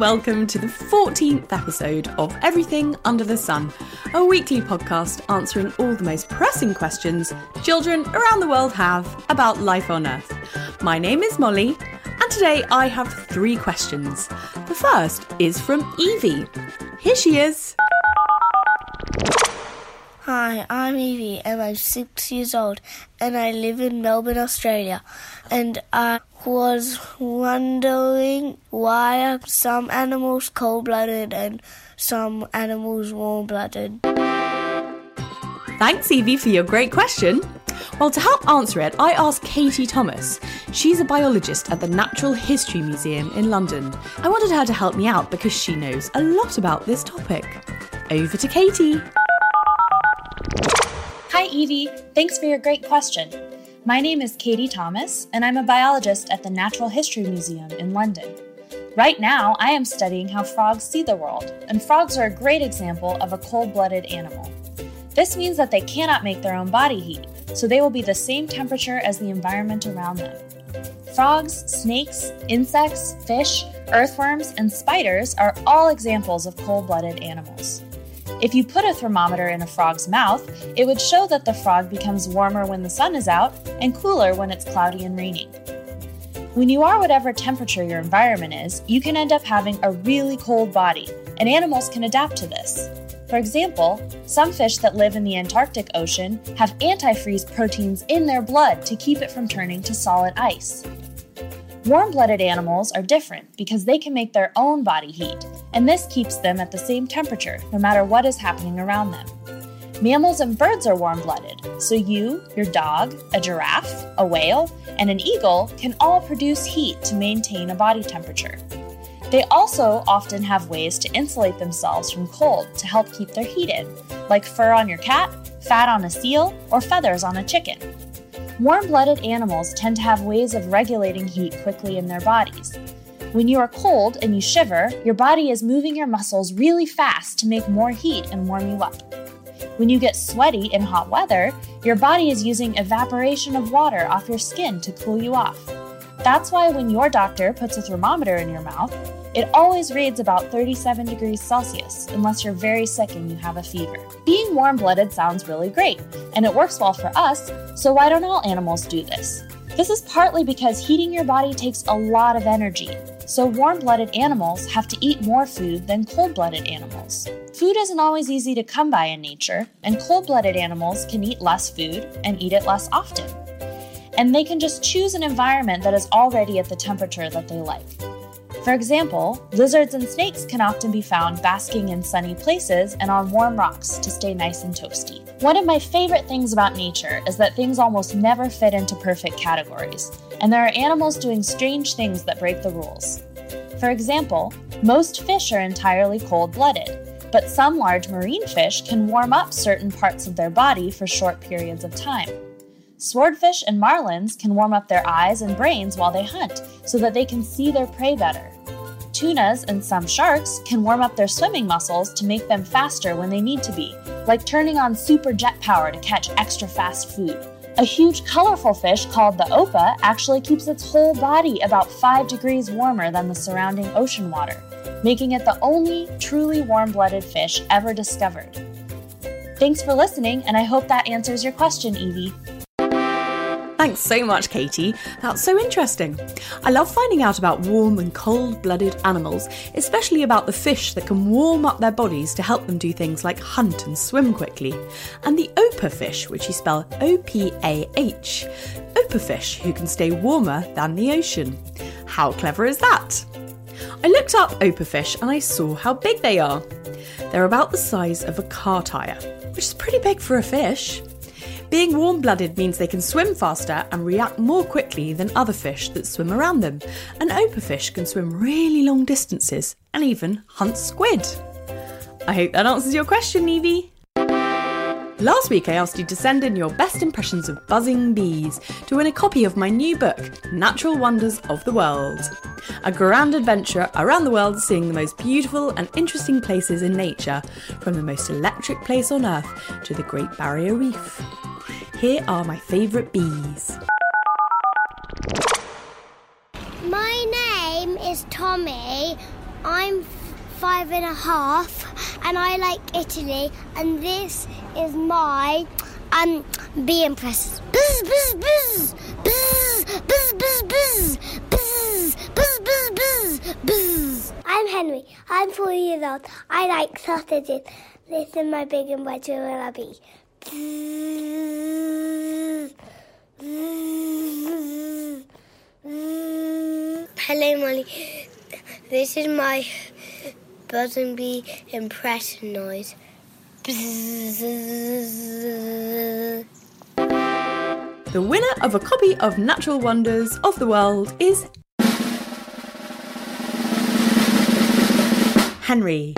welcome to the 14th episode of Everything Under the Sun, a weekly podcast answering all the most pressing questions children around the world have about life on Earth. My name is Molly, and today I have three questions. The first is from Evey. Here she is. Hi, I'm Evey and I'm six years old and I live in Melbourne, Australia. And I was wondering why are some animals cold blooded and some animals warm blooded. Thanks, Evey, for your great question. Well, to help answer it, I asked Katie Thomas. She's a biologist at the Natural History Museum in London. I wanted her to help me out because she knows a lot about this topic. Over to Katie. Hi, Evey. Thanks for your great question. My name is Katie Thomas, and I'm a biologist at the Natural History Museum in London. Right now, I am studying how frogs see the world, and frogs are a great example of a cold blooded animal. This means that they cannot make their own body heat, so they will be the same temperature as the environment around them. Frogs, snakes, insects, fish, earthworms, and spiders are all examples of cold blooded animals. If you put a thermometer in a frog's mouth, it would show that the frog becomes warmer when the sun is out and cooler when it's cloudy and raining. When you are whatever temperature your environment is, you can end up having a really cold body, and animals can adapt to this. For example, some fish that live in the Antarctic Ocean have antifreeze proteins in their blood to keep it from turning to solid ice. Warm blooded animals are different because they can make their own body heat, and this keeps them at the same temperature no matter what is happening around them. Mammals and birds are warm blooded, so you, your dog, a giraffe, a whale, and an eagle can all produce heat to maintain a body temperature. They also often have ways to insulate themselves from cold to help keep their heat in, like fur on your cat, fat on a seal, or feathers on a chicken. Warm blooded animals tend to have ways of regulating heat quickly in their bodies. When you are cold and you shiver, your body is moving your muscles really fast to make more heat and warm you up. When you get sweaty in hot weather, your body is using evaporation of water off your skin to cool you off. That's why when your doctor puts a thermometer in your mouth, it always reads about 37 degrees Celsius, unless you're very sick and you have a fever. Being warm blooded sounds really great, and it works well for us, so why don't all animals do this? This is partly because heating your body takes a lot of energy, so warm blooded animals have to eat more food than cold blooded animals. Food isn't always easy to come by in nature, and cold blooded animals can eat less food and eat it less often. And they can just choose an environment that is already at the temperature that they like. For example, lizards and snakes can often be found basking in sunny places and on warm rocks to stay nice and toasty. One of my favorite things about nature is that things almost never fit into perfect categories, and there are animals doing strange things that break the rules. For example, most fish are entirely cold blooded, but some large marine fish can warm up certain parts of their body for short periods of time. Swordfish and marlins can warm up their eyes and brains while they hunt so that they can see their prey better. Tunas and some sharks can warm up their swimming muscles to make them faster when they need to be, like turning on super jet power to catch extra fast food. A huge colorful fish called the opah actually keeps its whole body about 5 degrees warmer than the surrounding ocean water, making it the only truly warm blooded fish ever discovered. Thanks for listening, and I hope that answers your question, Evey. Thanks so much, Katie. That's so interesting. I love finding out about warm and cold blooded animals, especially about the fish that can warm up their bodies to help them do things like hunt and swim quickly. And the opah fish, which you spell O P A H. Opah fish who can stay warmer than the ocean. How clever is that? I looked up opah fish and I saw how big they are. They're about the size of a car tyre, which is pretty big for a fish. Being warm blooded means they can swim faster and react more quickly than other fish that swim around them. Opah fish can swim really long distances and even hunt squid. I hope that answers your question, Evey. Last week, I asked you to send in your best impressions of buzzing bees to win a copy of my new book, Natural Wonders of the World. A grand adventure around the world seeing the most beautiful and interesting places in nature, from the most electric place on Earth to the Great Barrier Reef. Here are my favourite bees. My name is Tommy. I'm five and a half, and I like Italy, and this is my um bee impress. Buzz, buzz, buzz, buzz, buzz, buzz, buzz, buzz, buzz, buzz, buzz, buzz. I'm Henry. I'm four years old. I like sausages. This is my big and white buzz, buzz. Hello, Molly. This is my buzzing bee impression noise. The winner of a copy of Natural Wonders of the World is Henry.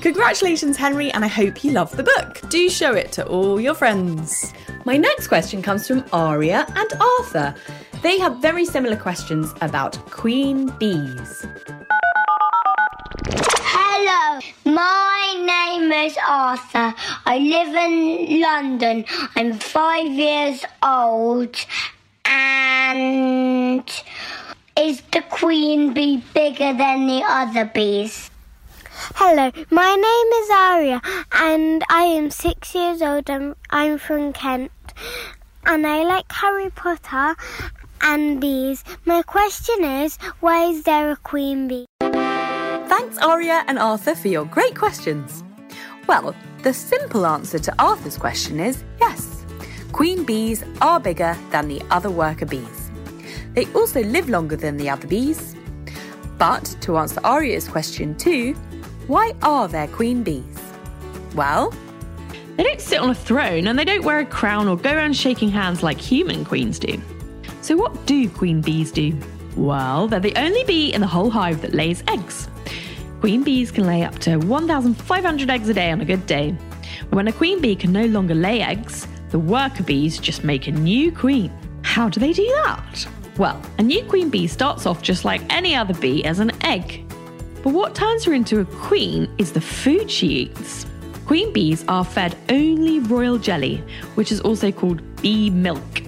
Congratulations, Henry, and I hope you love the book. Do show it to all your friends. My next question comes from Arya and Arthur. They have very similar questions about queen bees. My name is Arthur. I live in London. I'm five years old. And is the queen bee bigger than the other bees? Hello, my name is Arya and I am six years old and I'm from Kent. And I like Harry Potter and bees. My question is why is there a queen bee? Thanks, Arya and Arthur, for your great questions. Well, the simple answer to Arthur's question is yes. Queen bees are bigger than the other worker bees. They also live longer than the other bees. But to answer Arya's question too, why are there queen bees? Well, They don't sit on a throne and they don't wear a crown or go around shaking hands like human queens do. So, what do queen bees do? Well, they're the only bee in the whole hive that lays eggs. Queen bees can lay up to 1,500 eggs a day on a good day. When a queen bee can no longer lay eggs, the worker bees just make a new queen. How do they do that? Well, a new queen bee starts off just like any other bee as an egg. But what turns her into a queen is the food she eats. Queen bees are fed only royal jelly, which is also called bee milk.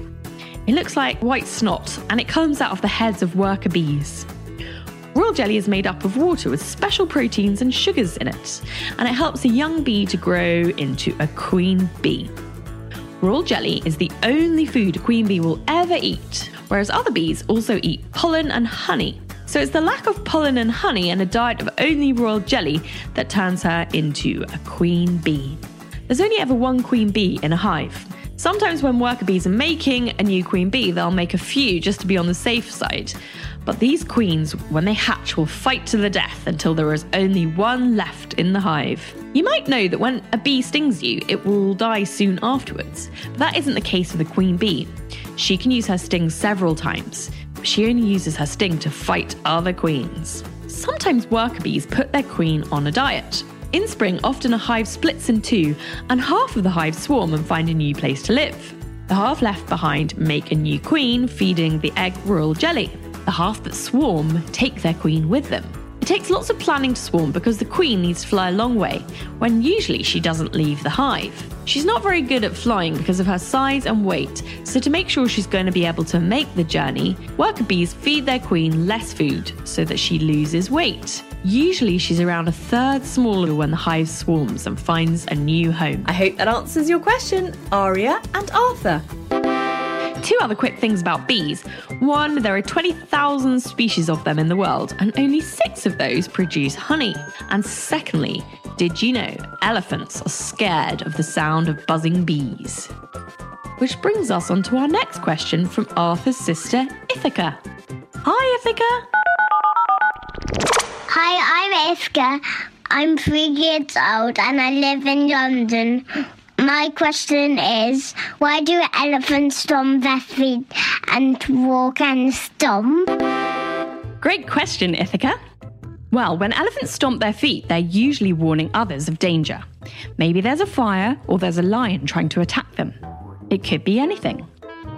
It looks like white snot and it comes out of the heads of worker bees. Royal jelly is made up of water with special proteins and sugars in it, and it helps a young bee to grow into a queen bee. Royal jelly is the only food a queen bee will ever eat, whereas other bees also eat pollen and honey. So it's the lack of pollen and honey and a diet of only royal jelly that turns her into a queen bee. There's only ever one queen bee in a hive. Sometimes when worker bees are making a new queen bee, they'll make a few just to be on the safe side. But these queens, when they hatch, will fight to the death until there is only one left in the hive. You might know that when a bee stings you, it will die soon afterwards. But that isn't the case with a queen bee. She can use her sting several times. She only uses her sting to fight other queens. Sometimes worker bees put their queen on a diet. In spring, often a hive splits in two, and half of the hive swarm and find a new place to live. The half left behind make a new queen, feeding the egg royal jelly. The half that swarm take their queen with them. It takes lots of planning to swarm because the queen needs to fly a long way, when usually she doesn't leave the hive. She's not very good at flying because of her size and weight, so to make sure she's going to be able to make the journey, worker bees feed their queen less food so that she loses weight. Usually she's around a third smaller when the hive swarms and finds a new home. I hope that answers your question, Arya and Arthur. Two other quick things about bees. One, there are 20,000 species of them in the world, and only six of those produce honey. And secondly, did you know elephants are scared of the sound of buzzing bees? Which brings us on to our next question from Arthur's sister, Ithaca. Hi, Ithaca. Hi, I'm Iska. I'm three years old and I live in London. My question is why do elephants stomp their feet and walk and stomp? Great question, Ithaca. Well, when elephants stomp their feet, they're usually warning others of danger. Maybe there's a fire or there's a lion trying to attack them. It could be anything.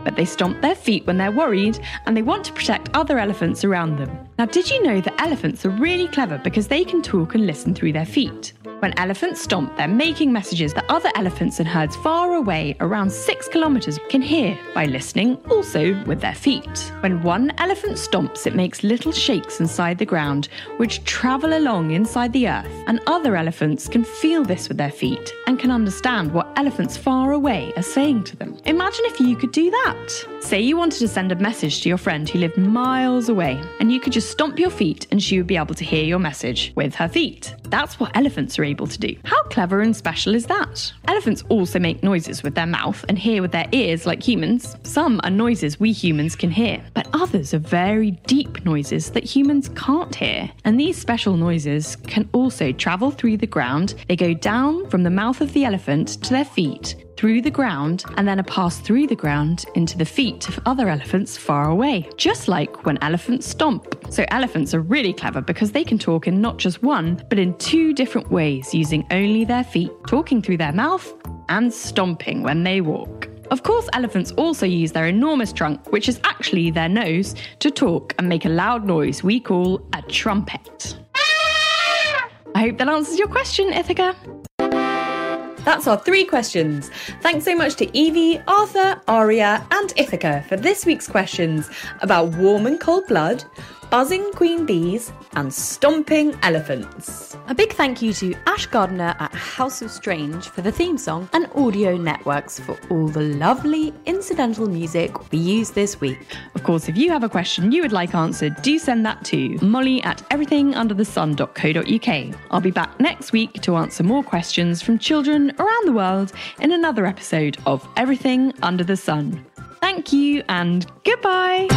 But they stomp their feet when they're worried and they want to protect other elephants around them. Now, did you know that elephants are really clever because they can talk and listen through their feet? When elephants stomp, they're making messages that other elephants and herds far away, around six kilometres, can hear by listening also with their feet. When one elephant stomps, it makes little shakes inside the ground, which travel along inside the earth, and other elephants can feel this with their feet and can understand what elephants far away are saying to them. Imagine if you could do that. Say you wanted to send a message to your friend who lived miles away, and you could just stomp your feet and she would be able to hear your message with her feet. That's what elephants are able to do. How clever and special is that? Elephants also make noises with their mouth and hear with their ears like humans. Some are noises we humans can hear, but others are very deep noises that humans can't hear. And these special noises can also travel through the ground. They go down from the mouth of the elephant to their feet through the ground and then a pass through the ground into the feet of other elephants far away, just like when elephants stomp. So, elephants are really clever because they can talk in not just one, but in two different ways using only their feet, talking through their mouth and stomping when they walk. Of course, elephants also use their enormous trunk, which is actually their nose, to talk and make a loud noise we call a trumpet. I hope that answers your question, Ithaca. That's our three questions. Thanks so much to Evey, Arthur, Arya, and Ithaca for this week's questions about warm and cold blood, buzzing queen bees, and stomping elephants. A big thank you to Ash Gardner at House of Strange for the theme song and Audio Networks for all the lovely incidental music we used this week. Of course, if you have a question you would like answered, do send that to molly at everythingunderthesun.co.uk. I'll be back next week to answer more questions from children around the world in another episode of Everything Under the Sun. Thank you and goodbye.